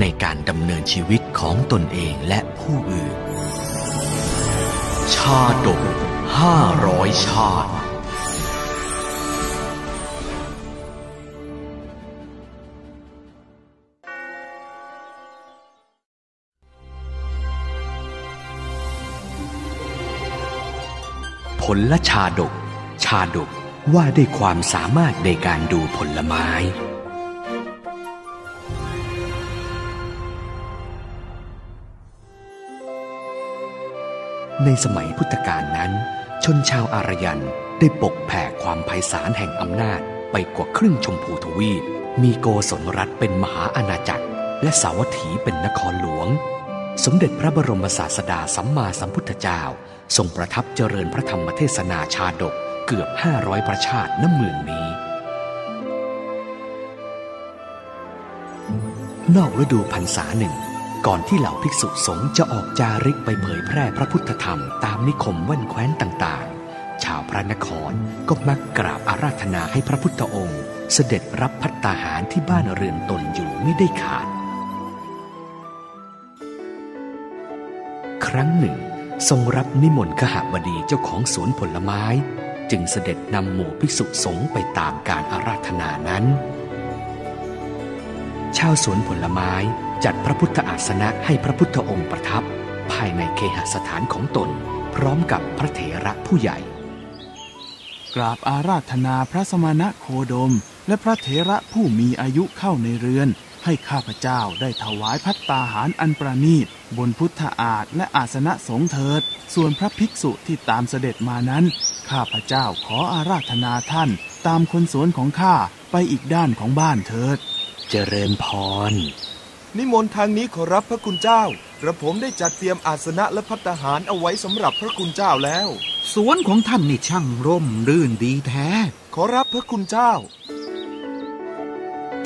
ในการดำเนินชีวิตของตนเองและผู้อื่น ชาดกห้าร้อยชาติผลละชาดก ชาดกว่าด้วยความสามารถในการดูผลไม้ ในสมัยพุทธกาลนั้น ชนชาวอารยันได้ปกแผ่ความไพศาลแห่งอำนาจไปกว่าครึ่งชมพูทวีป มีโกศลรัฐเป็นมหาอาณาจักร และสาวัตถีเป็นนครหลวง สมเด็จพระบรมศาสดาสัมมาสัมพุทธเจ้า ทรงประทับเจริญพระธรรมเทศนาชาดกเกือบ 500 ประชาติณเมืองนี้ นอกฤดูพรรษาหนึ่ง ก่อนที่เหล่าภิกษุสงฆ์จะออกจาริกไปเผยแพร่พระพุทธธรรมตามนิคมแว่นแคว้นต่างๆ ชาวพระนครก็มักกราบอาราธนาให้พระพุทธองค์ เสด็จรับพัตตาหารที่บ้านเรือนตนอยู่ไม่ได้ขาด ครั้งหนึ่ง ทรงรับนิมนต์ขหบดีเจ้าของสวนผลไม้ จึงเสด็จนำหมู่ภิกษุสงฆ์ไปตามการอาราธนานั้น ชาวสวนผลไม้ จัดพระพุทธอาสนะให้พระพุทธองค์ประทับ ภายในเคหสถานของตน พร้อมกับพระเถระผู้ใหญ่ กราบอาราธนาพระสมณะโคดม และพระเถระผู้มีอายุเข้าในเรือน ให้ข้าพเจ้าได้ถวายพัตตาหารอันประณีต บนพุทธอาฏและอาสนะสงเถิด ส่วนพระภิกษุที่ตามเสด็จมานั้น ข้าพเจ้าขออาราธนาท่าน ตามคนสวนของข้าไปอีกด้านของบ้านเถิด เจริญพร นิมนต์ทางนี้ขอรับพระคุณเจ้ากระผมได้จัดเตรียมอาสนะและพัตตาหารเอาไว้สำหรับพระคุณเจ้าแล้ว สวนของท่านนี่ช่างร่มรื่นดีแท้ ขอรับพระคุณเจ้า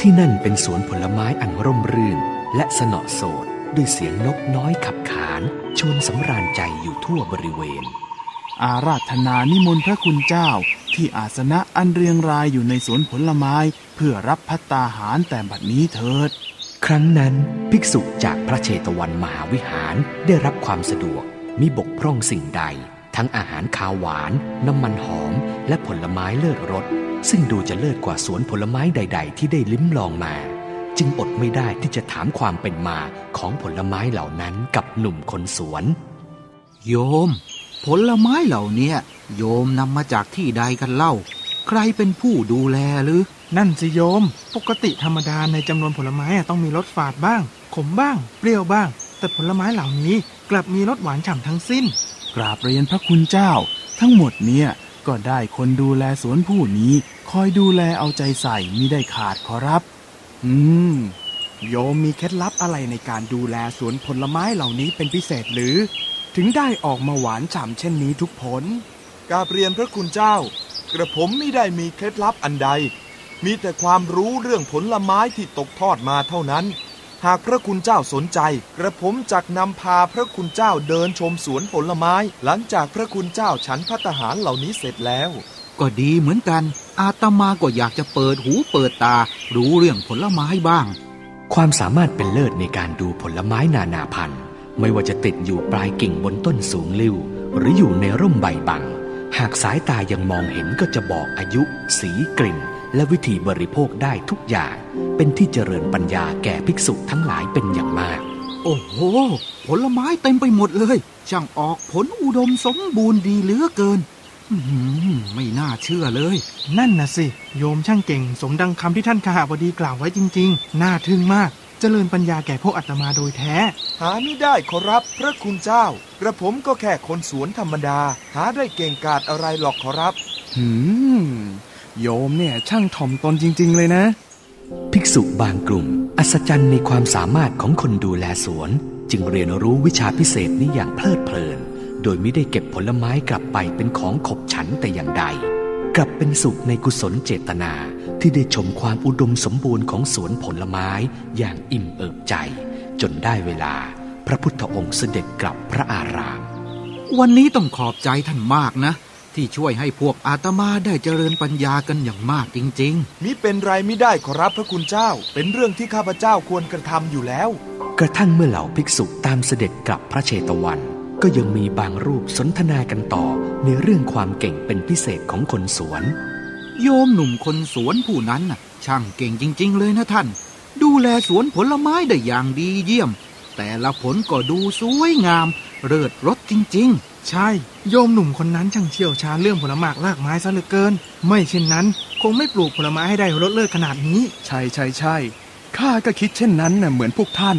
ที่นั่นเป็นสวนผลไม้อันร่มรื่น และสนอโสดด้วยเสียงนกน้อยขับขานชวนสำราญใจอยู่ทั่วบริเวณ อาราธนานิมนต์พระคุณเจ้า ที่อาสนะอันเรียงรายอยู่ในสวนผลไม้ เพื่อรับพัตตาหารแต่บัดนี้เถิด ครั้งนั้นภิกษุจากพระเชตวันมหาวิหารได้รับความสะดวกมิบกพร่องสิ่งใด ทั้งอาหารคาวหวาน น้ำมันหอม และผลไม้เลิศรสซึ่งดูจะเลิศกว่าสวนผลไม้ใด ๆ ที่ได้ลิ้มลองมา จึงอดไม่ได้ที่จะถามความเป็นมาของผลไม้เหล่านั้นกับหนุ่มคนสวน โยม ผลไม้เหล่านี้โยมนำมาจากที่ใดกันเล่า ใครเป็นผู้ดูแลหรือ นั่นสิโยม ปกติธรรมดาในจำนวนผลไม้อะต้องมีรสฝาดบ้าง ขมบ้าง เปรี้ยวบ้าง แต่ผลไม้เหล่านี้กลับมีรสหวานฉ่ำทั้งสิ้น กราบเรียนพระคุณเจ้า ทั้งหมดเนี่ยก็ได้คนดูแลสวนผู้นี้ คอยดูแลเอาใจใส่มิได้ขาดขอรับ อืม โยมมีเคล็ดลับอะไรในการดูแลสวนผลไม้เหล่านี้เป็นพิเศษหรือ ถึงได้ออกมาหวานฉ่ำเช่นนี้ทุกผลกราบเรียนพระคุณเจ้า กระผมไม่ได้มีเคล็ดลับอันใด มีแต่ความรู้เรื่องผลไม้ที่ตกทอดมาเท่านั้น หากพระคุณเจ้าสนใจ กระผมจักนำพาพระคุณเจ้าเดินชมสวนผลไม้ หลังจากพระคุณเจ้าฉันพัตตาหารเหล่านี้เสร็จแล้ว ก็ดีเหมือนกัน อาตมาก็อยากจะเปิดหูเปิดตา รู้เรื่องผลไม้บ้าง ความสามารถเป็นเลิศในการดูผลไม้นานาพันธุ์ ไม่ว่าจะติดอยู่ปลายกิ่งบนต้นสูงลิ่วหรืออยู่ในร่มใบบัง หากสายตายังมองเห็นก็จะบอกอายุ สีกลิ่น และวิธีบริโภคได้ทุกอย่าง เป็นที่เจริญปัญญาแก่ภิกษุทั้งหลายเป็นอย่างมาก โอ้โห ผลไม้เต็มไปหมดเลย ช่างออกผลอุดมสมบูรณ์ดีเหลือเกินอื้อหือไม่น่าเชื่อเลย นั่นนะสิ โยมช่างเก่ง สมดังคำที่ท่านขหบดีกล่าวไว้จริง ๆ น่าทึ่งมาก เจริญปัญญาแก่พวกอาตมาโดยแท้ หาไม่ได้ขอรับพระคุณเจ้า กระผมก็แค่คนสวนธรรมดา หาได้เก่งกาจอะไรหรอกขอรับ หืม โยมเนี่ยช่างถ่อมตนจริง ๆ เลยนะ ภิกภิกษุบางกลุ่ม อัศจรรย์ในความสามารถของคนดูแลสวน จึงเรียนรู้วิชาพิเศษนี้อย่างเพลิดเพลิน โดยไม่ได้เก็บผลไม้กลับไปเป็นของขบฉันแต่อย่างใด กลับเป็นสุขในกุศลเจตนาที่ได้ชมความอุดมสมบูรณ์ของสวนผลไม้อย่างอิ่มเอิบใจ จนได้เวลาพระพุทธองค์เสด็จกลับพระอาราม วันนี้ต้องขอบใจท่านมากนะ ที่ช่วยให้พวกอาตมาได้เจริญปัญญากันอย่างมากจริงมิเป็นไรไม่ได้ขอรับพระคุณเจ้า เป็นเรื่องที่ข้าพเจ้าควรกระทำอยู่แล้ว กระทั่งเมื่อเหล่าภิกษุตามเสด็จกลับพระเชตวัน ก็ยังมีบางรูปสนทนากันต่อในเรื่องความเก่งเป็นพิเศษของคนสวนๆโยมหนุ่มคนสวนผู้นั้นน่ะ ช่างเก่งจริง ๆ เลยนะท่าน ดูแลสวนผลไม้ได้อย่างดีเยี่ยม แต่ละผลก็ดูสวยงาม เลิศรสจริงใช่ โยมหนุ่มคนนั้นช่างเชี่ยวชาญเรื่องผลไม้รากไม้ซะเหลือเกิน ไม่เช่นนั้น คงไม่ปลูกผลไม้ให้ได้รสเลิศขนาดนี้ ใช่ใช่ใช่ข้าก็คิดเช่นนั้นน่ะเหมือนพวกท่าน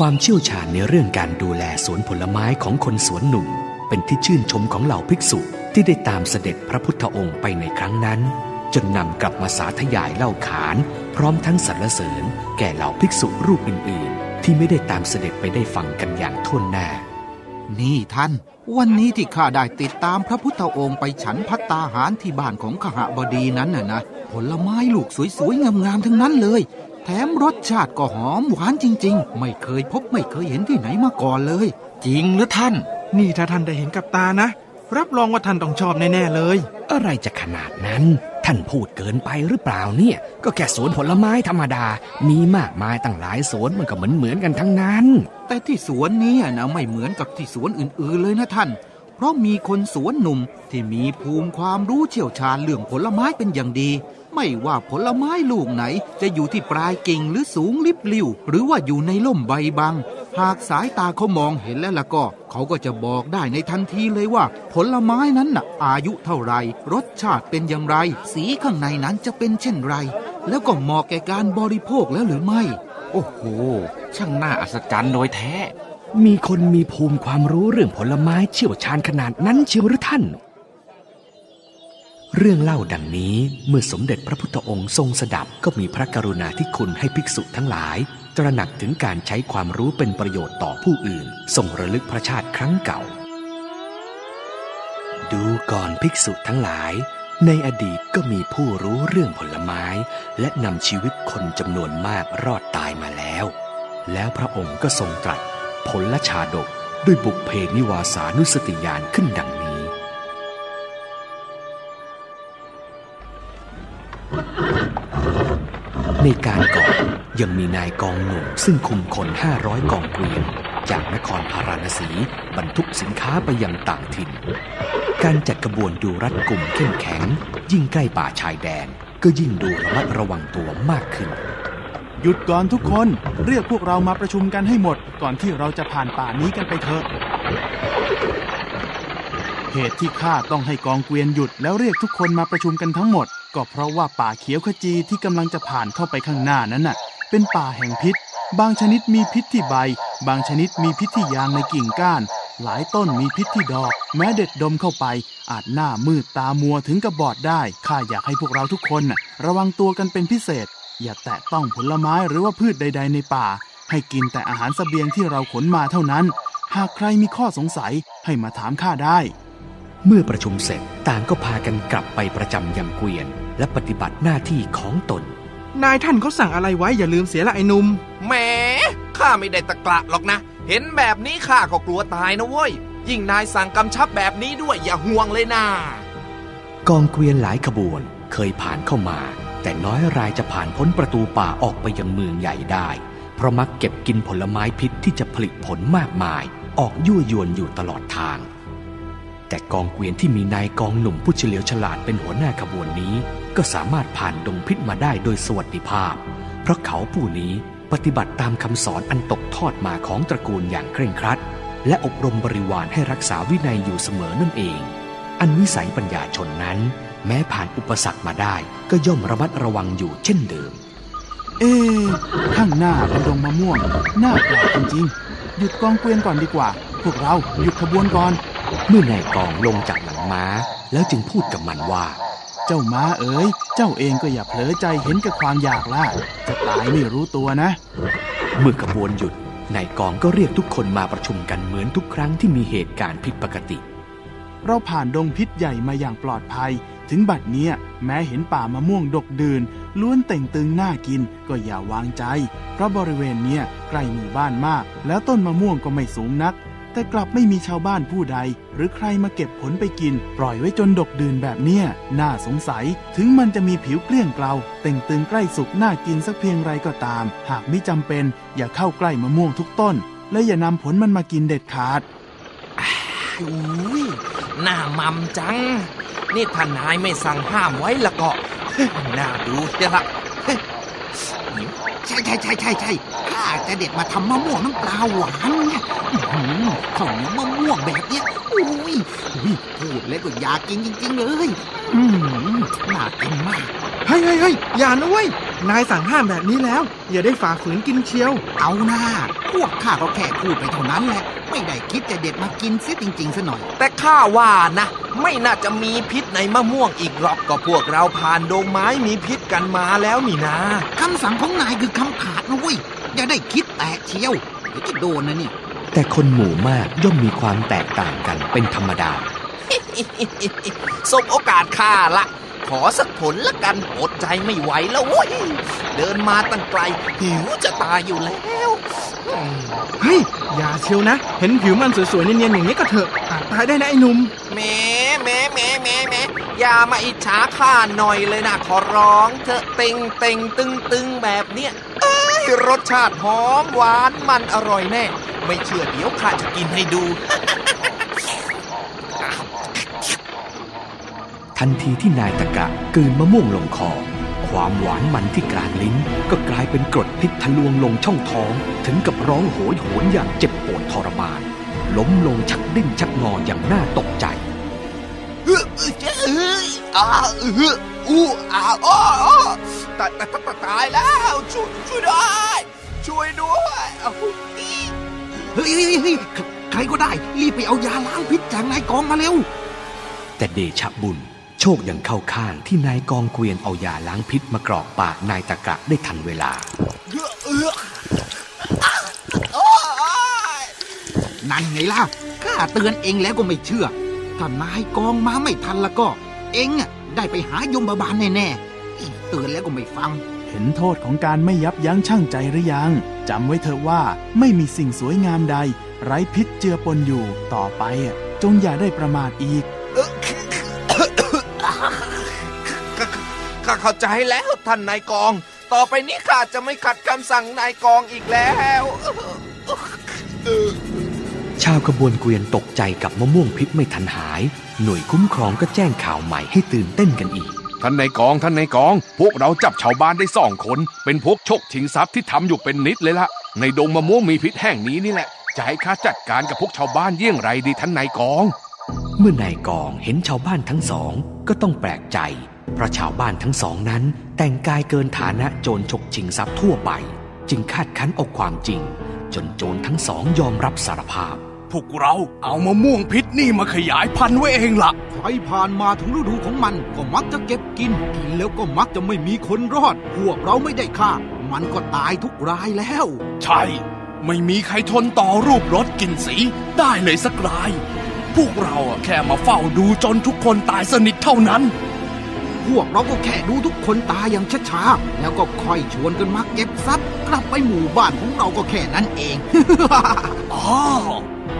ความเชี่ยวชาญในเรื่องการดูแลสวนผลไม้ของคนสวนหนุ่ม เป็นที่ชื่นชมของเหล่าภิกษุที่ได้ตามเสด็จพระพุทธองค์ไปในครั้งนั้น จนนำกลับมาสาธยายเล่าขาน พร้อมทั้งสรรเสริญ แก่เหล่าภิกษุรูปอื่นๆ ที่ไม่ได้ตามเสด็จไปได้ฟังกันอย่างท่วนหน้า นี่ท่าน วันนี้ที่ข้าได้ติดตามพระพุทธองค์ไปฉันพัตตาหารที่บ้านของขหบดีนั้นน่ะนะผลไม้ลูกสวยๆงามๆทั้งนั้นเลย แถมรสชาติก็หอมหวานจริง ๆ ไม่เคยพบไม่เคยเห็นที่ไหนมาก่อนเลย จริงหรือท่าน นี่ถ้าท่านได้เห็นกับตานะ รับรองว่าท่านต้องชอบแน่ๆเลย อะไรจะขนาดนั้น ท่านพูดเกินไปหรือเปล่าเนี่ย ก็แค่สวนผลไม้ธรรมดา มีมากมายตั้งหลายสวนมันก็เหมือนเหมือนๆกันทั้งนั้น แต่ที่สวนนี้นะไม่เหมือนกับที่สวนอื่นๆเลยนะท่าน เพราะมีคนสวนหนุ่มที่มีภูมิความรู้เชี่ยวชาญเรื่องผลไม้เป็นอย่างดี ไม่ว่าผลไม้ลูกไหน จะอยู่ที่ปลายกิ่งหรือสูงลิบลิ่วหรือว่าอยู่ในล่มใบบัง หากสายตาเขามองเห็นแล้วล่ะก็ เขาก็จะบอกได้ในทันทีเลยว่า ผลไม้นั้นน่ะ อายุเท่าไร รสชาติเป็นอย่างไร สีข้างในนั้นจะเป็นเช่นไร แล้วก็เหมาะแก่การบริโภคแล้วหรือไม่ โอ้โห ช่างน่าอัศจรรย์โดยแท้ มีคนมีภูมิความรู้เรื่องผลไม้เชี่ยวชาญขนาดนั้นเชียวหรือท่าน เรื่องเล่าดังนี้เมื่อสมเด็จพระพุทธองค์ทรงสดับก็มีพระกรุณาธิคุณให้ภิกษุทั้งหลาย ตระหนักถึงการใช้ความรู้เป็นประโยชน์ต่อผู้อื่นทรงระลึกพระชาติครั้งเก่า ดูก่อนภิกษุทั้งหลาย ในอดีตก็มีผู้รู้เรื่องผลไม้ และนำชีวิตคนจำนวนมากรอดตายมาแล้ว แล้วพระองค์ก็ทรงตรัสผลละชาดกด้วยบุพเพนิวาสานุสติญาณขึ้นดังนี้ ในการก่อนยังมีนายกองหนุ่มซึ่งคุมคนห้าร้อยกองเกวียนจากนครพาราณสี บรรทุกสินค้าไปยังต่างถิ่น การจัดกระบวนดูรัดกลุ่มเข้มแข็ง ยิ่งใกล้ป่าชายแดน ก็ยิ่งดูระมัดระวังตัวมากขึ้น หยุดก่อนทุกคนเรียกพวกเรามาประชุมกันให้หมด ก่อนที่เราจะผ่านป่านี้กันไปเถอะเหตุที่ข้าต้องให้กองเกวียนหยุดแล้วเรียกทุกคนมาประชุมกันทั้งหมด ก็เพราะว่าป่าเขียวขจีที่กำลังจะผ่านเข้าไปข้างหน้านั้นน่ะ เป็นป่าแห่งพิษ บางชนิดมีพิษที่ใบ บางชนิดมีพิษที่ยางในกิ่งก้าน หลายต้นมีพิษที่ดอก แม้เด็ดดมเข้าไป อาจหน้ามืดตามัวถึงกับบอดได้ข้าอยากให้พวกเราทุกคนน่ะ ระวังตัวกันเป็นพิเศษ อย่าแตะต้องผลไม้หรือว่าพืชใด ๆ ในป่า ให้กินแต่อาหารเสบียงที่เราขนมาเท่านั้น หากใครมีข้อสงสัยให้มาถามข้าได้เมื่อประชุมเสร็จต่างก็พากันกลับไปประจำยังเกวียน และปฏิบัติหน้าที่ของตน นายท่านเขาสั่งอะไรไว้อย่าลืมเสียละไอ้หนุ่มแหมข้าไม่ได้ตะกละหรอกนะ เห็นแบบนี้ข้าก็กลัวตายนะเว้ย ยิ่งนายสั่งกำชับแบบนี้ด้วยอย่าห่วงเลยนะกองเกวียนหลายขบวนเคยผ่านเข้ามา แต่น้อยรายจะผ่านพ้นประตูป่าออกไปยังเมืองใหญ่ได้ เพราะมักเก็บกินผลไม้พิษที่จะผลิผลมากมาย ออกยั่วยวนอยู่ตลอดทาง แต่กองเกวียนที่มีนายกองหนุ่มผู้เฉลียวฉลาดเป็นหัวหน้าขบวนนี้ ก็สามารถผ่านดงพิษมาได้โดยสวัสดิภาพ เพราะเขาผู้นี้ปฏิบัติตามคำสอนอันตกทอดมาของตระกูลอย่างเคร่งครัด และอบรมบริวารให้รักษาวินัยอยู่เสมอนั่นเอง อันวิสัยปัญญาชนนั้น แม้ผ่านอุปสรรคมาได้ก็ย่อมระมัดระวังอยู่เช่นเดิม เอ๊ข้างหน้าเป็นดงมะม่วง น่าแปลกจริงๆหยุดกองเกวียนก่อนดีกว่า พวกเราหยุดขบวนก่อน เมื่อนายกองลงจากหลังม้า แล้วจึงพูดกับมันว่า เจ้าม้าเอ๋ย เจ้าเองก็อย่าเผลอใจเห็นกับความอยากล่ะจะตายไม่รู้ตัวนะ เมื่อขบวนหยุดนายกองก็เรียกทุกคนมาประชุมกันเหมือนทุกครั้งที่มีเหตุการณ์ผิดปกติ เราผ่านดงพิษใหญ่มาอย่างปลอดภัย ถึงบัดเนี้ยแม้เห็นป่ามะม่วงดกดื่นล้วนเต่งตึงน่ากินก็อย่าวางใจ เพราะบริเวณเนี้ยใกล้หมู่บ้านมาก แล้วต้นมะม่วงก็ไม่สูงนัก แต่กลับไม่มีชาวบ้านผู้ใด หรือใครมาเก็บผลไปกิน ปล่อยไว้จนดกดื่นแบบเนี้ยน่าสงสัย ถึงมันจะมีผิวเกลี้ยงเกลาเต่งตึงใกล้สุกน่ากินสักเพียงไรก็ตาม หากไมิจำเป็น อย่าเข้าใกล้มะม่วงทุกต้น และอย่านำผลมันมากินเด็ดขาดอุ้ยหน้ามัมจัง นี่ท่านนายไม่สั่งห้ามไว้ละก็น่าดูเชียละใช่ใช่ใช่ใช่ใช่ข้าจะเด็ดมาทำมะม่วงน้ำปลาหวาน ข้าวเหนียวมะม่วงแบบเนี้ยอุ้ยอุ้ยพูดแล้วก็อยากกินจริง ๆ เลย อืมน่ากินมาก เฮ้ยเฮ้ยเฮ้ยอย่านะเว้ย นายสั่งห้ามแบบนี้แล้ว อย่าได้ฝ่าฝืนกินเชียว เอาหน้า พวกข้าก็แค่พูดไปเท่านั้นแหละ ไม่ได้คิดจะเด็ดมากินเสียจริง ๆซะหน่อย แต่ข้าว่านะ ไม่น่าจะมีพิษในมะม่วงอีกหรอกก็พวกเราผ่านดงไม้มีพิษกันมาแล้วนี่นะคำสั่งของนายคือคำขาดนะเว้ยอย่าได้คิดแตกเชียวเดี๋ยวจะโดนนะเนี่ย แต่คนหมู่มากย่อมมีความแตกต่างกันเป็นธรรมดาสบโอกาสข้าละ ขอสักผลละกันอดใจไม่ไหวแล้วเว้ย เดินมาตั้งไกล หิวจะตายอยู่แล้วอืมเฮ้ยอย่าเชียวนะ เห็นผิวมันสวยๆเนียนๆอย่างนี้ก็เถอะอาจตายได้นะไอ้หนุ่มแหมแหมแหมแหมแหมอย่ามาอิจฉาข้าหน่อยเลยนะขอร้องเธอะเต็งเต็งตึงตึงแบบเนี้ยเอ้ย รสชาติหอมหวานมันอร่อยแน่ ไม่เชื่อเดี๋ยวข้าจะกินให้ดู ทันทีที่นายตะกะกลืนมะม่วงลงคอ ความหวานมันที่กลางลิ้น ก็กลายเป็นกรดพิษทะลวงลงช่องท้อง ถึงกับร้องโหยหวนอย่างเจ็บปวดทรมาน ล้มลงชักดิ้นชักงออย่างน่าตกใจเฮ้ยเอ้ยอ้าเอออู้อ้าอ้ออ้อตาย ตายตายตายแล้วช่วยช่วยด้วยช่วยด้วยอ้าวอีเฮ้ยเฮ้ยเฮ้ยใครก็ได้ รีบไปเอายาล้างพิษจากนายกองมาเร็ว แต่เดชะบุญโชคยังเข้าข้างที่นายกองเกวียนเอายาล้างพิษมากรอกปากนายตะกะได้ทันเวลาเออเอออ้าโอ้ยนั่นไงล่ะข้าเตือนเองแล้วก็ไม่เชื่อ ถ้านายกองมาไม่ทันแล้วก็ เองอะได้ไปหายมบาลแน่ๆเตือนแล้วก็ไม่ฟัง เห็นโทษของการไม่ยับยั้งชั่งใจหรือยังจำไว้เถอะว่าไม่มีสิ่งสวยงามใด ไร้พิษเจือปนอยู่ต่อไปอะจงอย่าได้ประมาทอีกข้าเข้าใจแล้วท่านนายกอง ต่อไปนี้ข้าจะไม่ขัดคำสั่งนายกองอีกแล้วชาวขบวนเกวียนตกใจกับมะม่วงพิษไม่ทันหาย หน่วยคุ้มครองก็แจ้งข่าวใหม่ให้ตื่นเต้นกันอีก ท่านในายกองท่านในายกอง พวกเราจับชาวบ้านได้สองคน เป็นพวกชกชิงทรัพย์ที่ทำอยู่เป็นนิดเลยละในดงมะม่วงมีพิษแห่งนี้นี่แหละจะให้ข้าจัดการกับพวกชาวบ้านเยี่ยงไรดีท่านนายกอง เมื่อนายกองเห็นชาวบ้านทั้งสองก็ต้องแปลกใจ เพราะชาวบ้านทั้งสองนั้น แต่งกายเกินฐานะโจรฉกชิงทรัพย์ทั่วไป จึงคาดคั้นเอาความจริง จนโจรทั้งสองยอมรับสารภาพ พวกเราเอามะม่วงพิษนี่มาขยายพันธุ์ไว้เองล่ะใครผ่านมาถึงฤดูของมันก็มักจะเก็บกิน กินแล้วก็มักจะไม่มีคนรอด พวกเราไม่ได้ฆ่า มันก็ตายทุกรายแล้ว ใช่ ไม่มีใครทนต่อรูปรสกลิ่นสีได้เลยสักราย พวกเราอะแค่มาเฝ้าดูจนทุกคนตายสนิทเท่านั้นพวกเราก็แค่ดูทุกคนตายอย่างช้าๆ แล้วก็ค่อยชวนกันมาเก็บทรัพย์ กลับไปหมู่บ้านของเราก็แค่นั้นเอง อ๋อ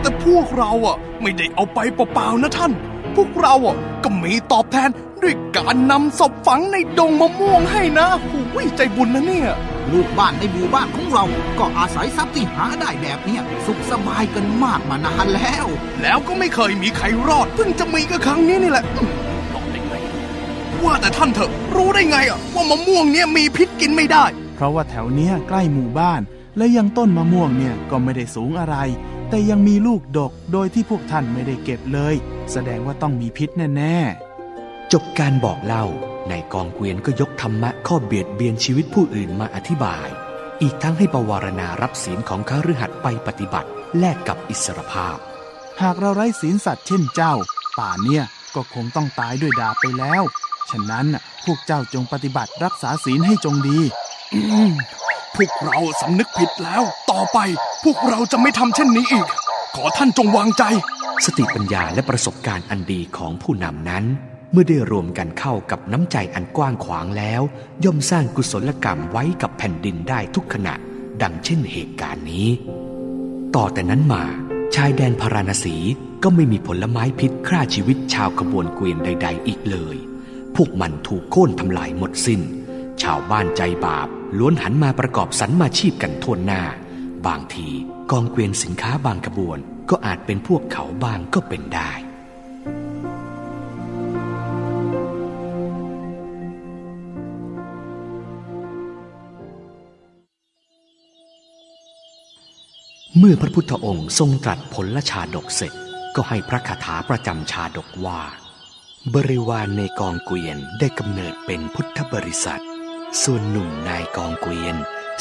แต่พวกเราอะไม่ได้เอาไปเปล่าๆนะท่าน พวกเราอะก็มีตอบแทนด้วยการนำศพฝังในดงมะม่วงให้นะหูยใจบุญนะเนี่ย ลูกบ้านในหมู่บ้านของเรา ก็อาศัยทรัพย์ที่หาได้แบบเนี้ยสุขสบายกันมากมานานแล้ว แล้วก็ไม่เคยมีใครรอด เพิ่งจะมีก็ครั้งนี้นี่แหละอืมรอดได้ไงว่าแต่ท่านเถอะ รู้ได้ไงอะว่ามะม่วงเนี่ยมีพิษกินไม่ได้ เพราะว่าแถวเนี้ยใกล้หมู่บ้าน และยังต้นมะม่วงเนี่ยก็ไม่ได้สูงอะไร แต่ยังมีลูกดกโดยที่พวกท่านไม่ได้เก็บเลย แสดงว่าต้องมีพิษแน่ๆ จบการบอกเล่านายกองเกวียนก็ยกธรรมะข้อเบียดเบียนชีวิตผู้อื่นมาอธิบาย อีกทั้งให้ประวารณารับศีลของข้ารือหัดไปปฏิบัติแลกกับอิสรภาพ หากเราไร้ศีลสัตว์เช่นเจ้า ป่านเนี่ยก็คงต้องตายด้วยดาบไปแล้ว ฉะนั้นน่ะพวกเจ้าจงปฏิบัติรักษาศีลให้จงดีอืม พวกเราสำนึกผิดแล้ว ต่อไปพวกเราจะไม่ทำเช่นนี้อีก ขอท่านจงวางใจ สติปัญญาและประสบการณ์อันดีของผู้นำนั้น เมื่อได้รวมกันเข้ากับน้ำใจอันกว้างขวางแล้ว ย่อมสร้างกุศลกรรมไว้กับแผ่นดินได้ทุกขณะ ดังเช่นเหตุการณ์นี้ ต่อแต่นั้นมาชายแดนพาราณสีก็ไม่มีผลไม้พิษฆ่าชีวิตชาวขบวนเกวียนใด ๆ อีกเลย พวกมันถูกโค่นทำลายหมดสิน้น ชาวบ้านใจบาปล้วนหันมาประกอบสันมาชีพกันทั่วหน้า บางทีกองเกวียนสินค้าบางขบวน ก็อาจเป็นพวกเขาบางก็เป็นได้ เมื่อพระพุทธองค์ทรงตรัสผลชาดกเสร็จก็ให้พระคาถาประจำชาดกว่า บริวารในกองเกวียนได้กำเนิดเป็นพุทธบริษัท ส่วนหนุ่มนายกองเกวียน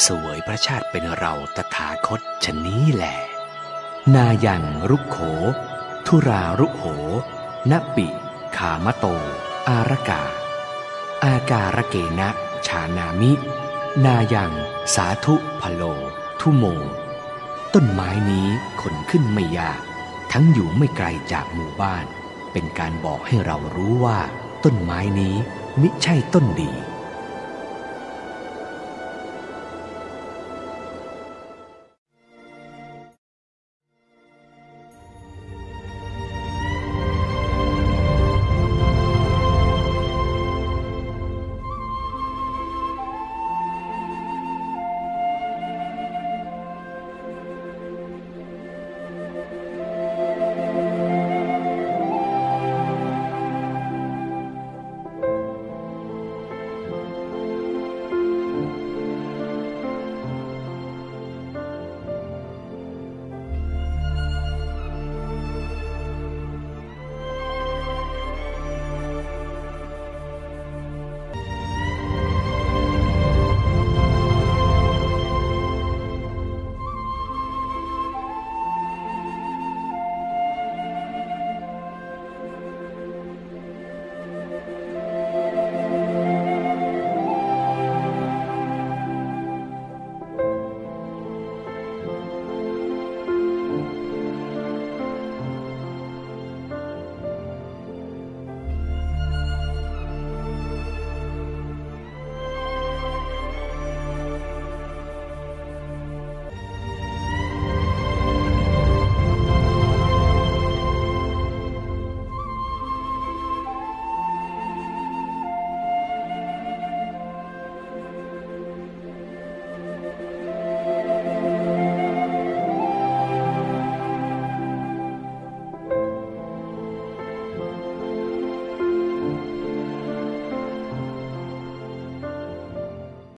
สวยพระชาติเป็นเราตถาคตชะนี้แหลนายังรุกโข ทุรารุโหนปิ ขามโต อารกา อาการเกณะชานามิ นายังสาธุพโล ทุโม ต้นไม้นี้ขนขึ้นไม่ยาก ทั้งอยู่ไม่ไกลจากหมู่บ้าน เป็นการบอกให้เรารู้ว่า ต้นไม้นี้มิใช่ต้นดี